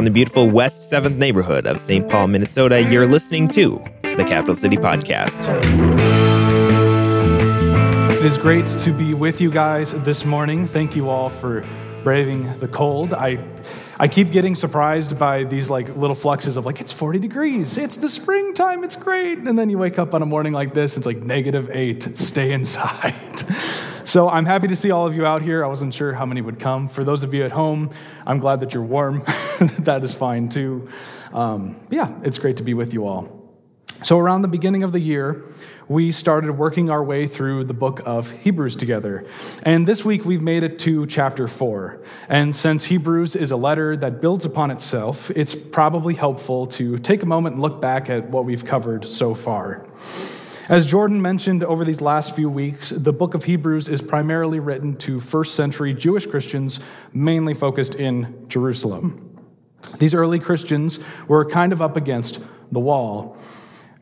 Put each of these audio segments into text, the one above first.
From the beautiful West 7th neighborhood of St. Paul, Minnesota, you're listening to the Capital City Podcast. It is great to be with you guys this morning. Thank you all for braving the cold. I I keep getting surprised by these like little fluxes of like it's 40 degrees, it's the springtime, it's great, and then you wake up on a morning like this, it's like negative eight, stay inside. so I'm happy to see all of you out here. I wasn't sure how many would come. For those of you at home, I'm glad that you're warm. that is fine too. Um, yeah, it's great to be with you all. So around the beginning of the year, we started working our way through the book of Hebrews together. And this week we've made it to chapter four. And since Hebrews is a letter that builds upon itself, it's probably helpful to take a moment and look back at what we've covered so far. As Jordan mentioned over these last few weeks, the book of Hebrews is primarily written to first century Jewish Christians, mainly focused in Jerusalem. These early Christians were kind of up against the wall.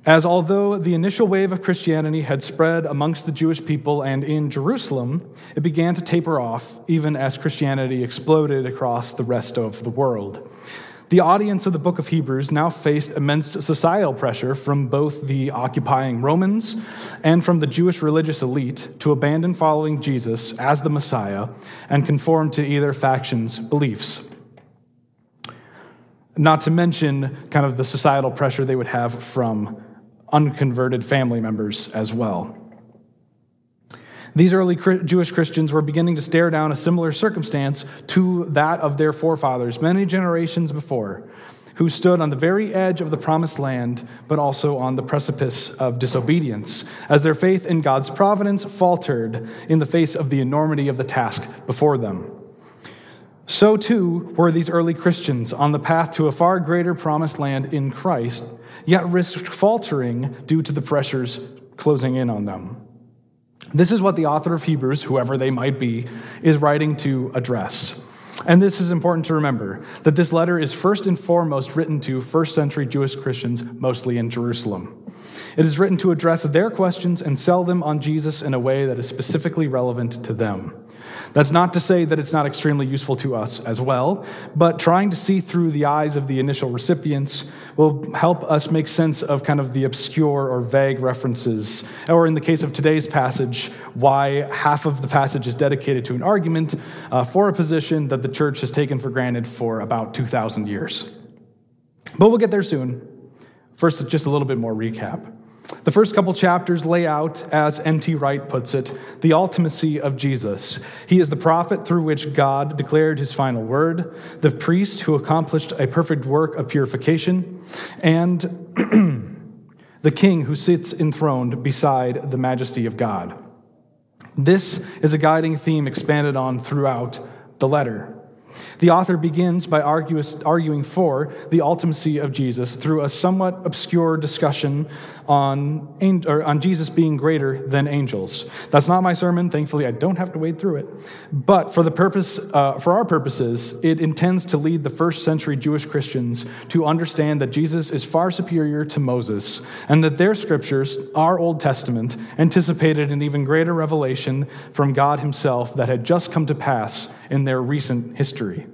As although the initial wave of Christianity had spread amongst the Jewish people and in Jerusalem, it began to taper off even as Christianity exploded across the rest of the world. The audience of the book of Hebrews now faced immense societal pressure from both the occupying Romans and from the Jewish religious elite to abandon following Jesus as the Messiah and conform to either faction's beliefs. Not to mention kind of the societal pressure they would have from unconverted family members as well. These early Jewish Christians were beginning to stare down a similar circumstance to that of their forefathers many generations before, who stood on the very edge of the promised land, but also on the precipice of disobedience, as their faith in God's providence faltered in the face of the enormity of the task before them. So too were these early Christians on the path to a far greater promised land in Christ, yet risked faltering due to the pressures closing in on them. This is what the author of Hebrews, whoever they might be, is writing to address. And this is important to remember that this letter is first and foremost written to first century Jewish Christians, mostly in Jerusalem. It is written to address their questions and sell them on Jesus in a way that is specifically relevant to them. That's not to say that it's not extremely useful to us as well, but trying to see through the eyes of the initial recipients will help us make sense of kind of the obscure or vague references, or in the case of today's passage, why half of the passage is dedicated to an argument uh, for a position that the church has taken for granted for about 2,000 years. But we'll get there soon. First, just a little bit more recap. The first couple chapters lay out, as N.T. Wright puts it, the ultimacy of Jesus. He is the prophet through which God declared his final word, the priest who accomplished a perfect work of purification, and the king who sits enthroned beside the majesty of God. This is a guiding theme expanded on throughout the letter. The author begins by arguing for the ultimacy of Jesus through a somewhat obscure discussion on, on Jesus being greater than angels. That's not my sermon. Thankfully, I don't have to wade through it. But for, the purpose, uh, for our purposes, it intends to lead the first century Jewish Christians to understand that Jesus is far superior to Moses and that their scriptures, our Old Testament, anticipated an even greater revelation from God Himself that had just come to pass in their recent history.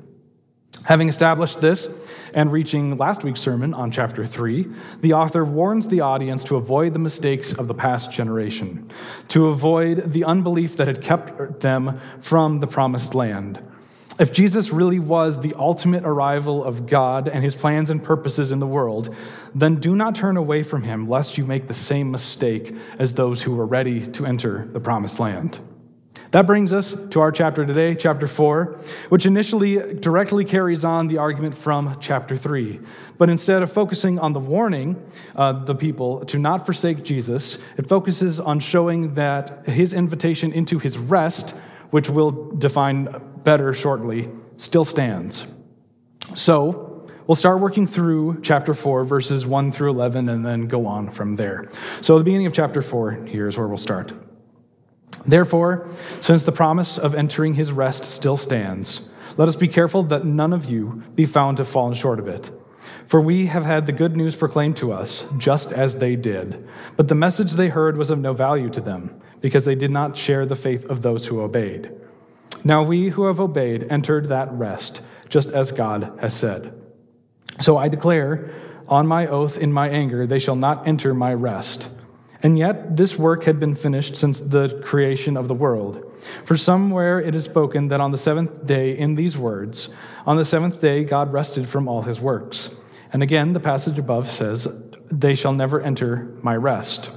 Having established this, and reaching last week's sermon on chapter 3, the author warns the audience to avoid the mistakes of the past generation, to avoid the unbelief that had kept them from the promised land. If Jesus really was the ultimate arrival of God and his plans and purposes in the world, then do not turn away from him, lest you make the same mistake as those who were ready to enter the promised land. That brings us to our chapter today, chapter 4, which initially directly carries on the argument from chapter 3. But instead of focusing on the warning uh, the people to not forsake Jesus, it focuses on showing that his invitation into his rest, which we'll define better shortly, still stands. So, we'll start working through chapter 4, verses 1 through 11, and then go on from there. So, the beginning of chapter 4, here is where we'll start. Therefore, since the promise of entering his rest still stands, let us be careful that none of you be found to have fallen short of it. For we have had the good news proclaimed to us, just as they did. But the message they heard was of no value to them, because they did not share the faith of those who obeyed. Now we who have obeyed entered that rest, just as God has said. So I declare on my oath in my anger, they shall not enter my rest. And yet, this work had been finished since the creation of the world. For somewhere it is spoken that on the seventh day, in these words, on the seventh day, God rested from all his works. And again, the passage above says, They shall never enter my rest.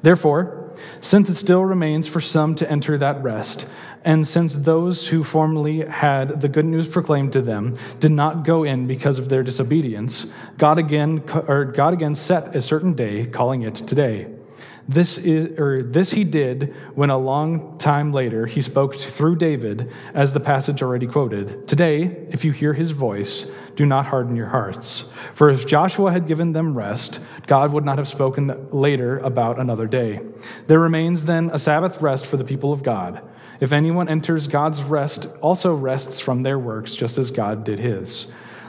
Therefore, since it still remains for some to enter that rest, and since those who formerly had the good news proclaimed to them did not go in because of their disobedience, God again, or God again set a certain day, calling it today. This is, or this he did when a long time later he spoke through David, as the passage already quoted. Today, if you hear his voice, do not harden your hearts. For if Joshua had given them rest, God would not have spoken later about another day. There remains then a Sabbath rest for the people of God. If anyone enters God's rest, also rests from their works, just as God did his.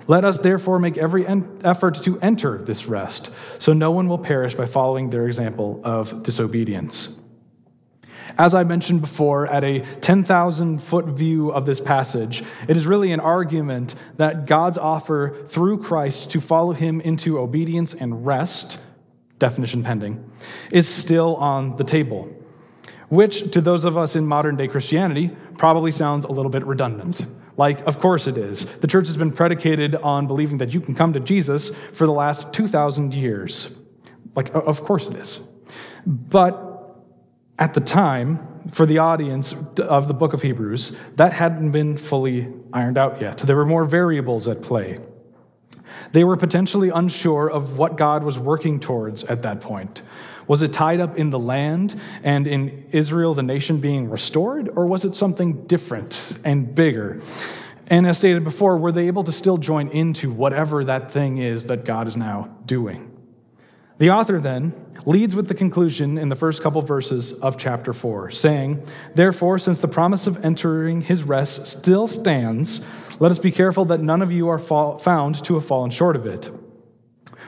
Let us therefore make every effort to enter this rest, so no one will perish by following their example of disobedience. As I mentioned before, at a 10,000 foot view of this passage, it is really an argument that God's offer through Christ to follow him into obedience and rest, definition pending, is still on the table which to those of us in modern day Christianity probably sounds a little bit redundant. Like, of course it is. The church has been predicated on believing that you can come to Jesus for the last 2,000 years. Like, of course it is. But at the time, for the audience of the book of Hebrews, that hadn't been fully ironed out yet. There were more variables at play. They were potentially unsure of what God was working towards at that point. Was it tied up in the land and in Israel, the nation being restored, or was it something different and bigger? And as stated before, were they able to still join into whatever that thing is that God is now doing? The author then leads with the conclusion in the first couple verses of chapter 4, saying, Therefore, since the promise of entering his rest still stands, let us be careful that none of you are found to have fallen short of it.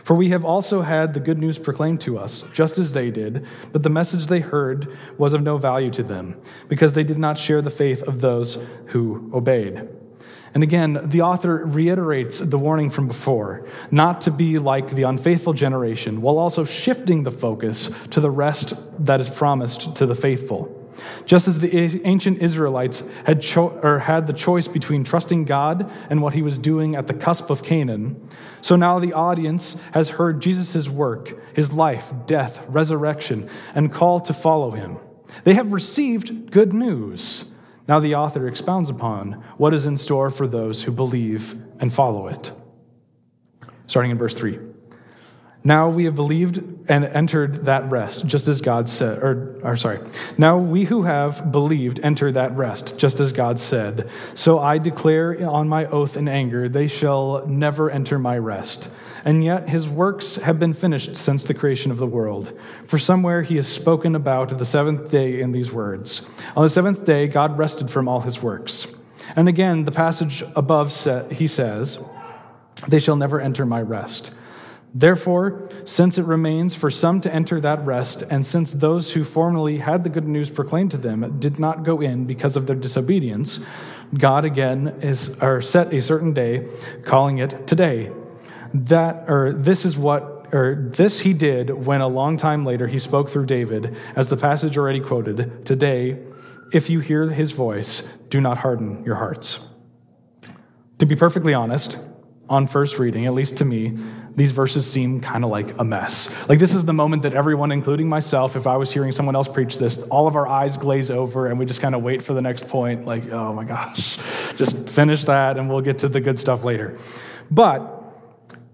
For we have also had the good news proclaimed to us, just as they did, but the message they heard was of no value to them, because they did not share the faith of those who obeyed. And again, the author reiterates the warning from before not to be like the unfaithful generation, while also shifting the focus to the rest that is promised to the faithful. Just as the ancient Israelites had, cho- or had the choice between trusting God and what he was doing at the cusp of Canaan, so now the audience has heard Jesus' work, his life, death, resurrection, and call to follow him. They have received good news. Now the author expounds upon what is in store for those who believe and follow it. Starting in verse 3. Now we have believed and entered that rest, just as God said, or, or sorry. Now we who have believed enter that rest, just as God said. So I declare on my oath in anger, they shall never enter my rest. And yet his works have been finished since the creation of the world. For somewhere he has spoken about the seventh day in these words On the seventh day, God rested from all his works. And again, the passage above, he says, They shall never enter my rest. Therefore, since it remains for some to enter that rest, and since those who formerly had the good news proclaimed to them did not go in because of their disobedience, God again is or set a certain day, calling it today. That or this is what or this he did when a long time later he spoke through David, as the passage already quoted, today, if you hear his voice, do not harden your hearts. To be perfectly honest, on first reading, at least to me, these verses seem kind of like a mess. Like, this is the moment that everyone, including myself, if I was hearing someone else preach this, all of our eyes glaze over and we just kind of wait for the next point. Like, oh my gosh, just finish that and we'll get to the good stuff later. But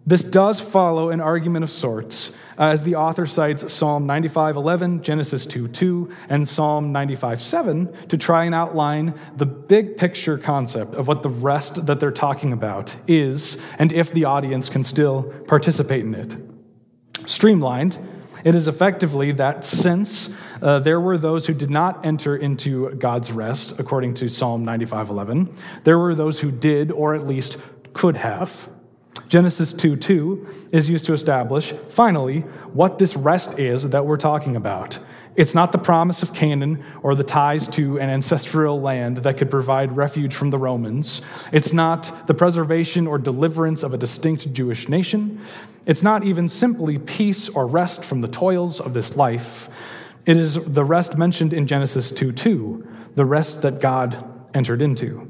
this does follow an argument of sorts, uh, as the author cites Psalm 95:11, Genesis 2:2, and Psalm 95:7 to try and outline the big picture concept of what the rest that they're talking about is, and if the audience can still participate in it. Streamlined, it is effectively that since uh, there were those who did not enter into God's rest, according to Psalm 95:11, there were those who did, or at least could have. Genesis 2 2 is used to establish, finally, what this rest is that we're talking about. It's not the promise of Canaan or the ties to an ancestral land that could provide refuge from the Romans. It's not the preservation or deliverance of a distinct Jewish nation. It's not even simply peace or rest from the toils of this life. It is the rest mentioned in Genesis 2 2, the rest that God entered into.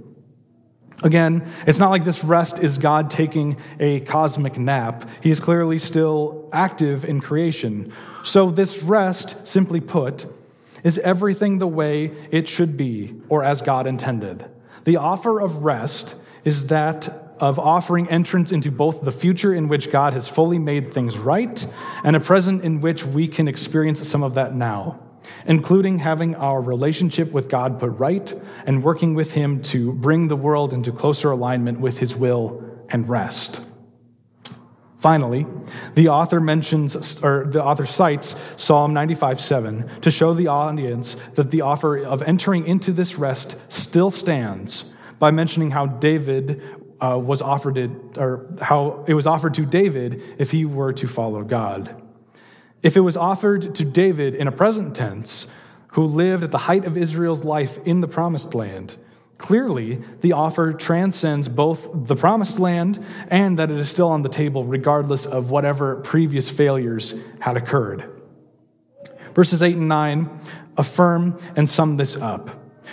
Again, it's not like this rest is God taking a cosmic nap. He is clearly still active in creation. So, this rest, simply put, is everything the way it should be or as God intended. The offer of rest is that of offering entrance into both the future in which God has fully made things right and a present in which we can experience some of that now including having our relationship with God put right and working with Him to bring the world into closer alignment with His will and rest. Finally, the author mentions, or the author cites Psalm 95 7 to show the audience that the offer of entering into this rest still stands by mentioning how David uh, was offered it, or how it was offered to David if he were to follow God. If it was offered to David in a present tense, who lived at the height of Israel's life in the promised land, clearly the offer transcends both the promised land and that it is still on the table regardless of whatever previous failures had occurred. Verses 8 and 9 affirm and sum this up.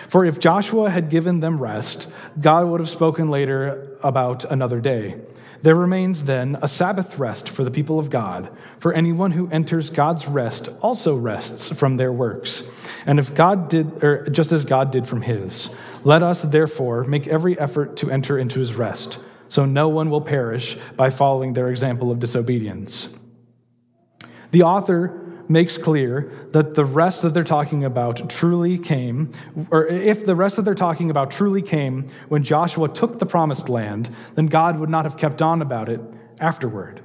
For if Joshua had given them rest, God would have spoken later about another day. There remains then a Sabbath rest for the people of God, for anyone who enters God's rest also rests from their works. And if God did, or just as God did from his, let us therefore make every effort to enter into his rest, so no one will perish by following their example of disobedience. The author makes clear that the rest that they're talking about truly came, or if the rest that they're talking about truly came when Joshua took the promised land, then God would not have kept on about it afterward.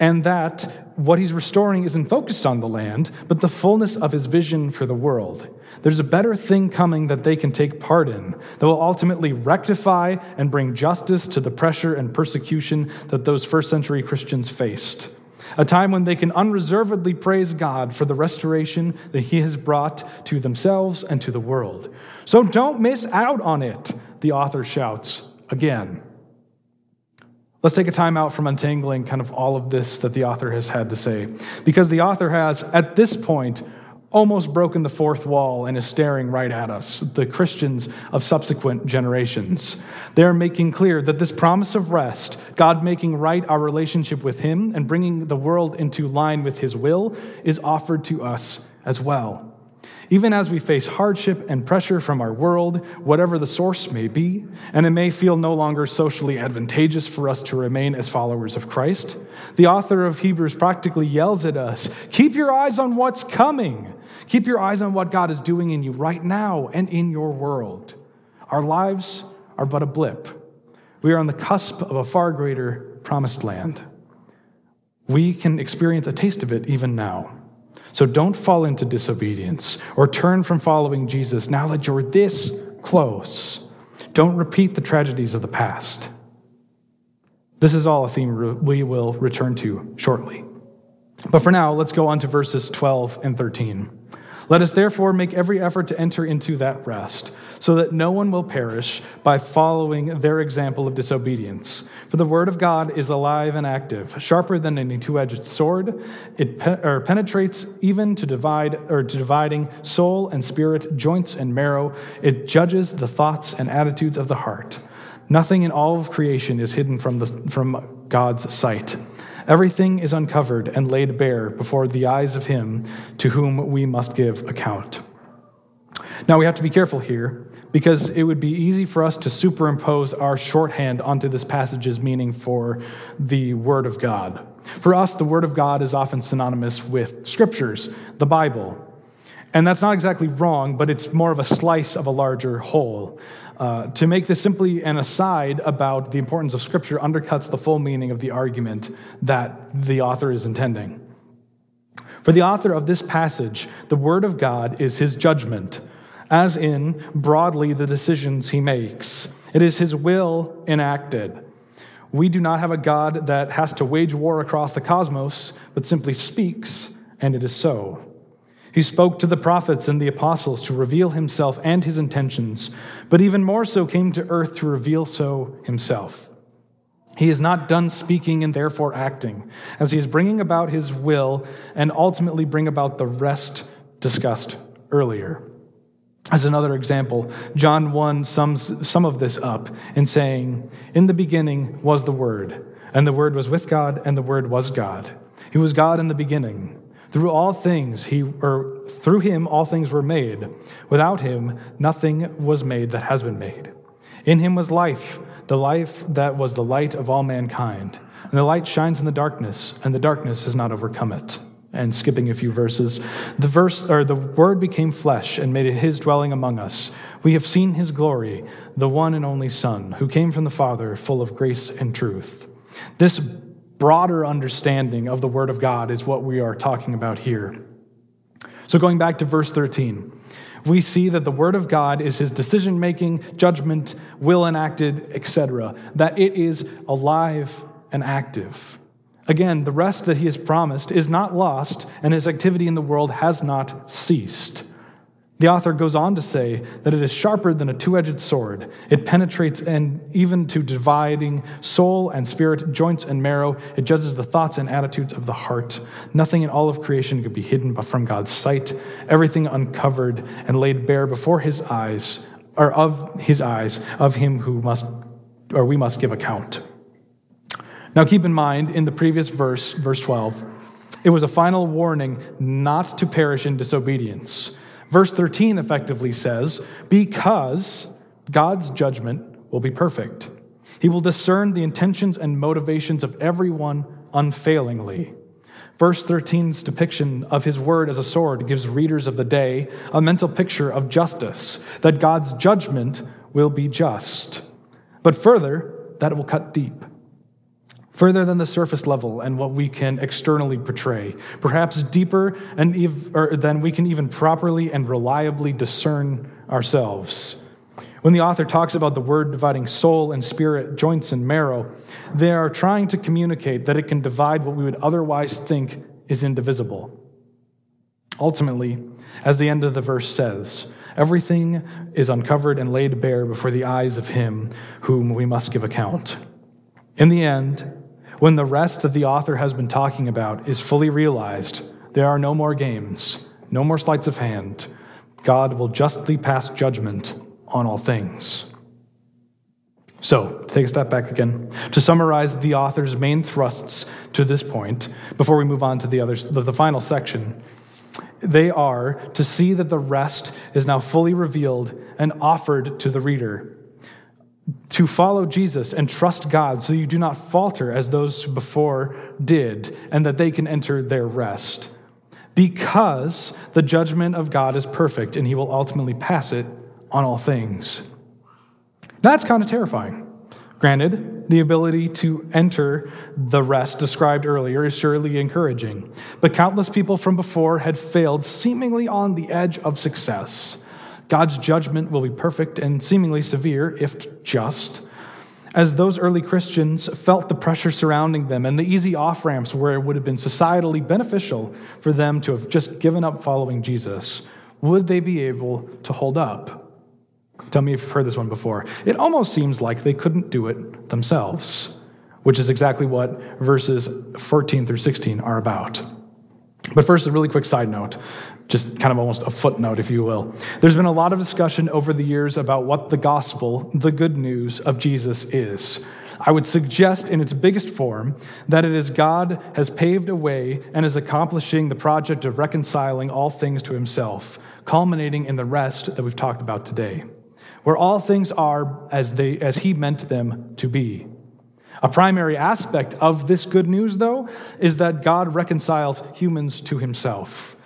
And that what he's restoring isn't focused on the land, but the fullness of his vision for the world. There's a better thing coming that they can take part in that will ultimately rectify and bring justice to the pressure and persecution that those first century Christians faced a time when they can unreservedly praise God for the restoration that He has brought to themselves and to the world. So don't miss out on it, the author shouts again. Let's take a time out from untangling kind of all of this that the author has had to say, because the author has, at this point, almost broken the fourth wall and is staring right at us, the Christians of subsequent generations. They're making clear that this promise of rest, God making right our relationship with Him and bringing the world into line with His will, is offered to us as well. Even as we face hardship and pressure from our world, whatever the source may be, and it may feel no longer socially advantageous for us to remain as followers of Christ, the author of Hebrews practically yells at us keep your eyes on what's coming. Keep your eyes on what God is doing in you right now and in your world. Our lives are but a blip. We are on the cusp of a far greater promised land. We can experience a taste of it even now. So don't fall into disobedience or turn from following Jesus now that you're this close. Don't repeat the tragedies of the past. This is all a theme we will return to shortly. But for now, let's go on to verses 12 and 13. Let us therefore make every effort to enter into that rest, so that no one will perish by following their example of disobedience. For the word of God is alive and active, sharper than any two-edged sword. It pe- er, penetrates even to divide or to dividing soul and spirit, joints and marrow. It judges the thoughts and attitudes of the heart. Nothing in all of creation is hidden from, the, from God's sight. Everything is uncovered and laid bare before the eyes of him to whom we must give account. Now, we have to be careful here because it would be easy for us to superimpose our shorthand onto this passage's meaning for the Word of God. For us, the Word of God is often synonymous with scriptures, the Bible. And that's not exactly wrong, but it's more of a slice of a larger whole. Uh, to make this simply an aside about the importance of Scripture undercuts the full meaning of the argument that the author is intending. For the author of this passage, the Word of God is his judgment, as in, broadly, the decisions he makes. It is his will enacted. We do not have a God that has to wage war across the cosmos, but simply speaks, and it is so. He spoke to the prophets and the apostles to reveal himself and his intentions, but even more so came to earth to reveal so himself. He is not done speaking and therefore acting, as he is bringing about his will and ultimately bring about the rest discussed earlier. As another example, John 1 sums some of this up in saying, In the beginning was the Word, and the Word was with God, and the Word was God. He was God in the beginning. Through all things, he, or through him, all things were made. Without him, nothing was made that has been made. In him was life, the life that was the light of all mankind. And the light shines in the darkness, and the darkness has not overcome it. And skipping a few verses, the verse or the word became flesh and made his dwelling among us. We have seen his glory, the one and only Son, who came from the Father, full of grace and truth. This broader understanding of the Word of God is what we are talking about here. So, going back to verse 13, we see that the Word of God is His decision making, judgment, will enacted, etc., that it is alive and active. Again, the rest that He has promised is not lost, and His activity in the world has not ceased. The author goes on to say that it is sharper than a two edged sword. It penetrates and even to dividing soul and spirit, joints and marrow. It judges the thoughts and attitudes of the heart. Nothing in all of creation could be hidden from God's sight. Everything uncovered and laid bare before his eyes, or of his eyes, of him who must, or we must give account. Now keep in mind, in the previous verse, verse 12, it was a final warning not to perish in disobedience. Verse 13 effectively says, Because God's judgment will be perfect. He will discern the intentions and motivations of everyone unfailingly. Verse 13's depiction of his word as a sword gives readers of the day a mental picture of justice, that God's judgment will be just. But further, that it will cut deep further than the surface level and what we can externally portray, perhaps deeper and ev- than we can even properly and reliably discern ourselves. When the author talks about the word dividing soul and spirit, joints and marrow, they are trying to communicate that it can divide what we would otherwise think is indivisible. Ultimately, as the end of the verse says, everything is uncovered and laid bare before the eyes of him whom we must give account. In the end, when the rest that the author has been talking about is fully realized, there are no more games, no more sleights of hand. God will justly pass judgment on all things. So, take a step back again. To summarize the author's main thrusts to this point, before we move on to the, other, the final section, they are to see that the rest is now fully revealed and offered to the reader to follow Jesus and trust God so you do not falter as those before did, and that they can enter their rest. Because the judgment of God is perfect and he will ultimately pass it on all things. That's kind of terrifying. Granted, the ability to enter the rest described earlier is surely encouraging, but countless people from before had failed seemingly on the edge of success. God's judgment will be perfect and seemingly severe, if just. As those early Christians felt the pressure surrounding them and the easy off ramps where it would have been societally beneficial for them to have just given up following Jesus, would they be able to hold up? Tell me if you've heard this one before. It almost seems like they couldn't do it themselves, which is exactly what verses 14 through 16 are about. But first, a really quick side note just kind of almost a footnote, if you will. There's been a lot of discussion over the years about what the gospel, the good news of Jesus, is. I would suggest in its biggest form that it is God has paved a way and is accomplishing the project of reconciling all things to himself, culminating in the rest that we've talked about today, where all things are as, they, as he meant them to be. A primary aspect of this good news, though, is that God reconciles humans to himself.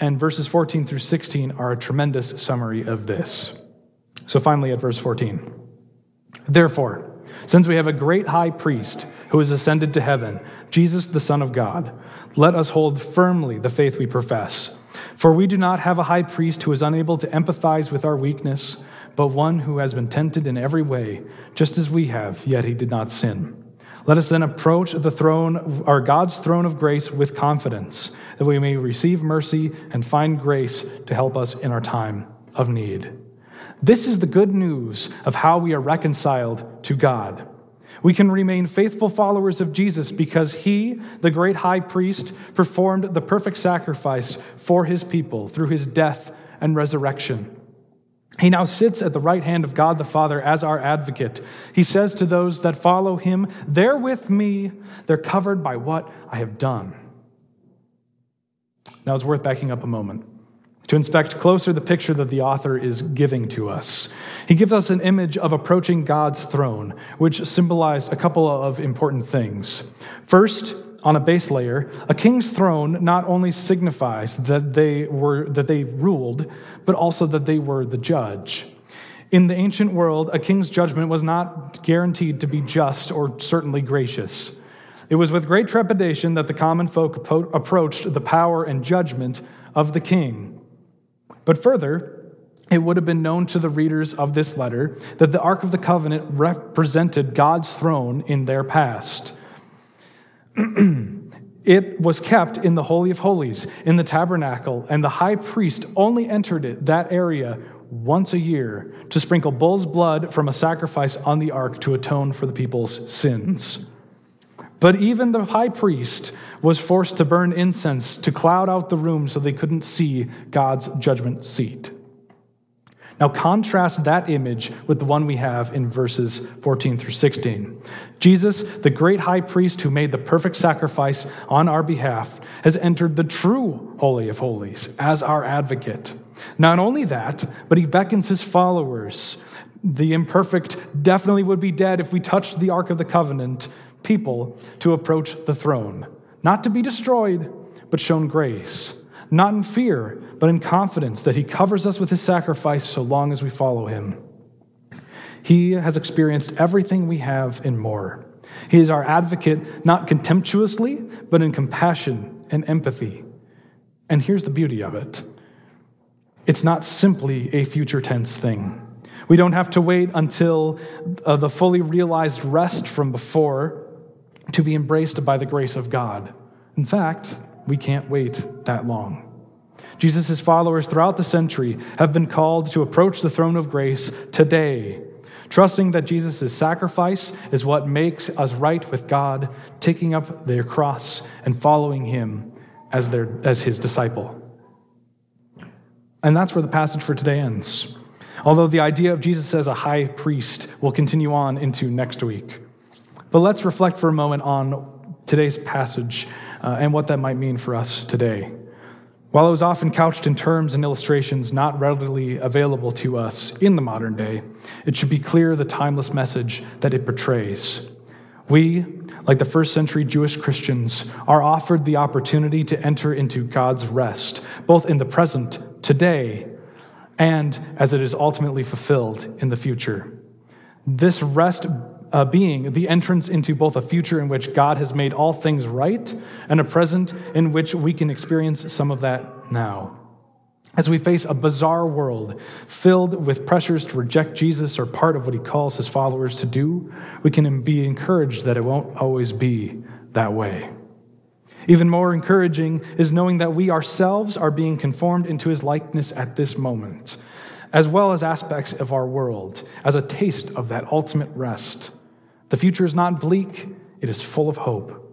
And verses 14 through 16 are a tremendous summary of this. So finally, at verse 14. Therefore, since we have a great high priest who has ascended to heaven, Jesus, the Son of God, let us hold firmly the faith we profess. For we do not have a high priest who is unable to empathize with our weakness, but one who has been tempted in every way, just as we have, yet he did not sin. Let us then approach the throne, or God's throne of grace, with confidence, that we may receive mercy and find grace to help us in our time of need. This is the good news of how we are reconciled to God. We can remain faithful followers of Jesus because he, the great high priest, performed the perfect sacrifice for his people through his death and resurrection. He now sits at the right hand of God the Father as our advocate. He says to those that follow him, They're with me, they're covered by what I have done. Now it's worth backing up a moment to inspect closer the picture that the author is giving to us. He gives us an image of approaching God's throne, which symbolized a couple of important things. First, on a base layer, a king's throne not only signifies that they were that they ruled, but also that they were the judge. In the ancient world, a king's judgment was not guaranteed to be just or certainly gracious. It was with great trepidation that the common folk approached the power and judgment of the king. But further, it would have been known to the readers of this letter that the Ark of the Covenant represented God's throne in their past. it was kept in the Holy of Holies, in the tabernacle, and the high priest only entered it, that area once a year to sprinkle bull's blood from a sacrifice on the ark to atone for the people's sins. But even the high priest was forced to burn incense to cloud out the room so they couldn't see God's judgment seat. Now, contrast that image with the one we have in verses 14 through 16. Jesus, the great high priest who made the perfect sacrifice on our behalf, has entered the true Holy of Holies as our advocate. Not only that, but he beckons his followers. The imperfect definitely would be dead if we touched the Ark of the Covenant people to approach the throne, not to be destroyed, but shown grace, not in fear, but in confidence that he covers us with his sacrifice so long as we follow him. He has experienced everything we have and more. He is our advocate, not contemptuously, but in compassion and empathy. And here's the beauty of it it's not simply a future tense thing. We don't have to wait until uh, the fully realized rest from before to be embraced by the grace of God. In fact, we can't wait that long. Jesus' followers throughout the century have been called to approach the throne of grace today, trusting that Jesus' sacrifice is what makes us right with God, taking up their cross and following him as, their, as his disciple. And that's where the passage for today ends. Although the idea of Jesus as a high priest will continue on into next week. But let's reflect for a moment on today's passage uh, and what that might mean for us today. While it was often couched in terms and illustrations not readily available to us in the modern day, it should be clear the timeless message that it portrays. We, like the first century Jewish Christians, are offered the opportunity to enter into God's rest, both in the present, today, and as it is ultimately fulfilled in the future. This rest uh, being the entrance into both a future in which God has made all things right and a present in which we can experience some of that now. As we face a bizarre world filled with pressures to reject Jesus or part of what he calls his followers to do, we can be encouraged that it won't always be that way. Even more encouraging is knowing that we ourselves are being conformed into his likeness at this moment, as well as aspects of our world, as a taste of that ultimate rest the future is not bleak, it is full of hope.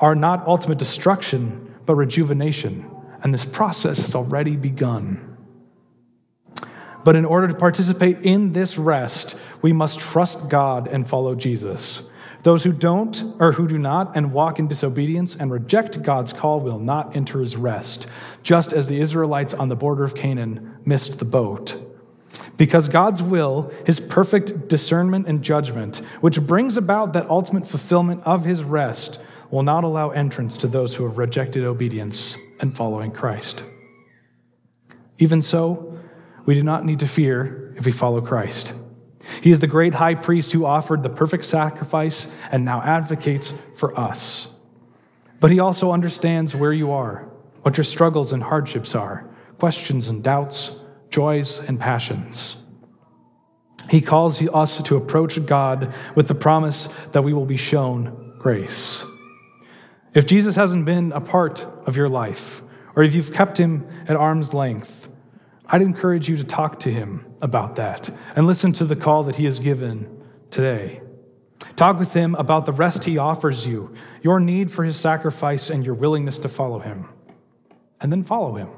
Our not ultimate destruction, but rejuvenation. And this process has already begun. But in order to participate in this rest, we must trust God and follow Jesus. Those who don't, or who do not, and walk in disobedience and reject God's call will not enter his rest, just as the Israelites on the border of Canaan missed the boat. Because God's will, his perfect discernment and judgment, which brings about that ultimate fulfillment of his rest, will not allow entrance to those who have rejected obedience and following Christ. Even so, we do not need to fear if we follow Christ. He is the great high priest who offered the perfect sacrifice and now advocates for us. But he also understands where you are, what your struggles and hardships are, questions and doubts, joys and passions. He calls us to approach God with the promise that we will be shown grace. If Jesus hasn't been a part of your life, or if you've kept him at arm's length, I'd encourage you to talk to him about that and listen to the call that he has given today. Talk with him about the rest he offers you, your need for his sacrifice, and your willingness to follow him. And then follow him.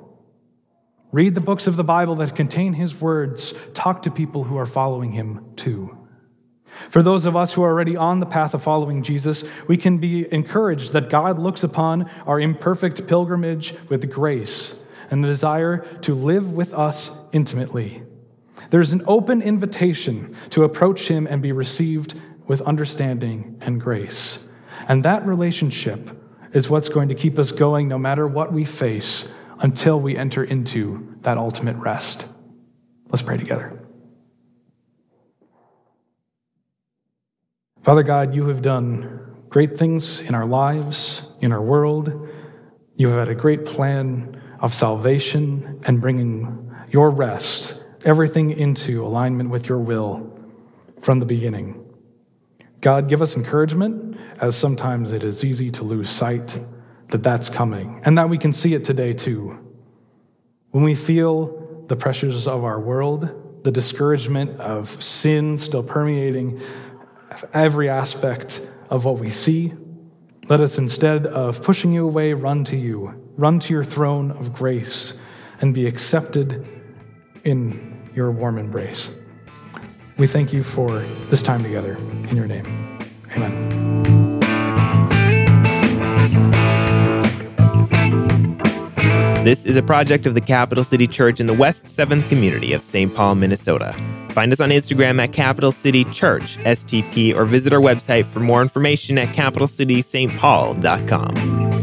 Read the books of the Bible that contain his words. Talk to people who are following him too. For those of us who are already on the path of following Jesus, we can be encouraged that God looks upon our imperfect pilgrimage with grace and the desire to live with us intimately. There's an open invitation to approach Him and be received with understanding and grace. And that relationship is what's going to keep us going no matter what we face until we enter into that ultimate rest. Let's pray together. Father God, you have done great things in our lives, in our world. You have had a great plan of salvation and bringing your rest, everything into alignment with your will from the beginning. God, give us encouragement, as sometimes it is easy to lose sight that that's coming, and that we can see it today too. When we feel the pressures of our world, the discouragement of sin still permeating every aspect of what we see. Let us, instead of pushing you away, run to you, run to your throne of grace, and be accepted in your warm embrace. We thank you for this time together. In your name, amen. This is a project of the Capital City Church in the West 7th community of St. Paul, Minnesota. Find us on Instagram at Capital City Church, STP, or visit our website for more information at capitalcitystpaul.com.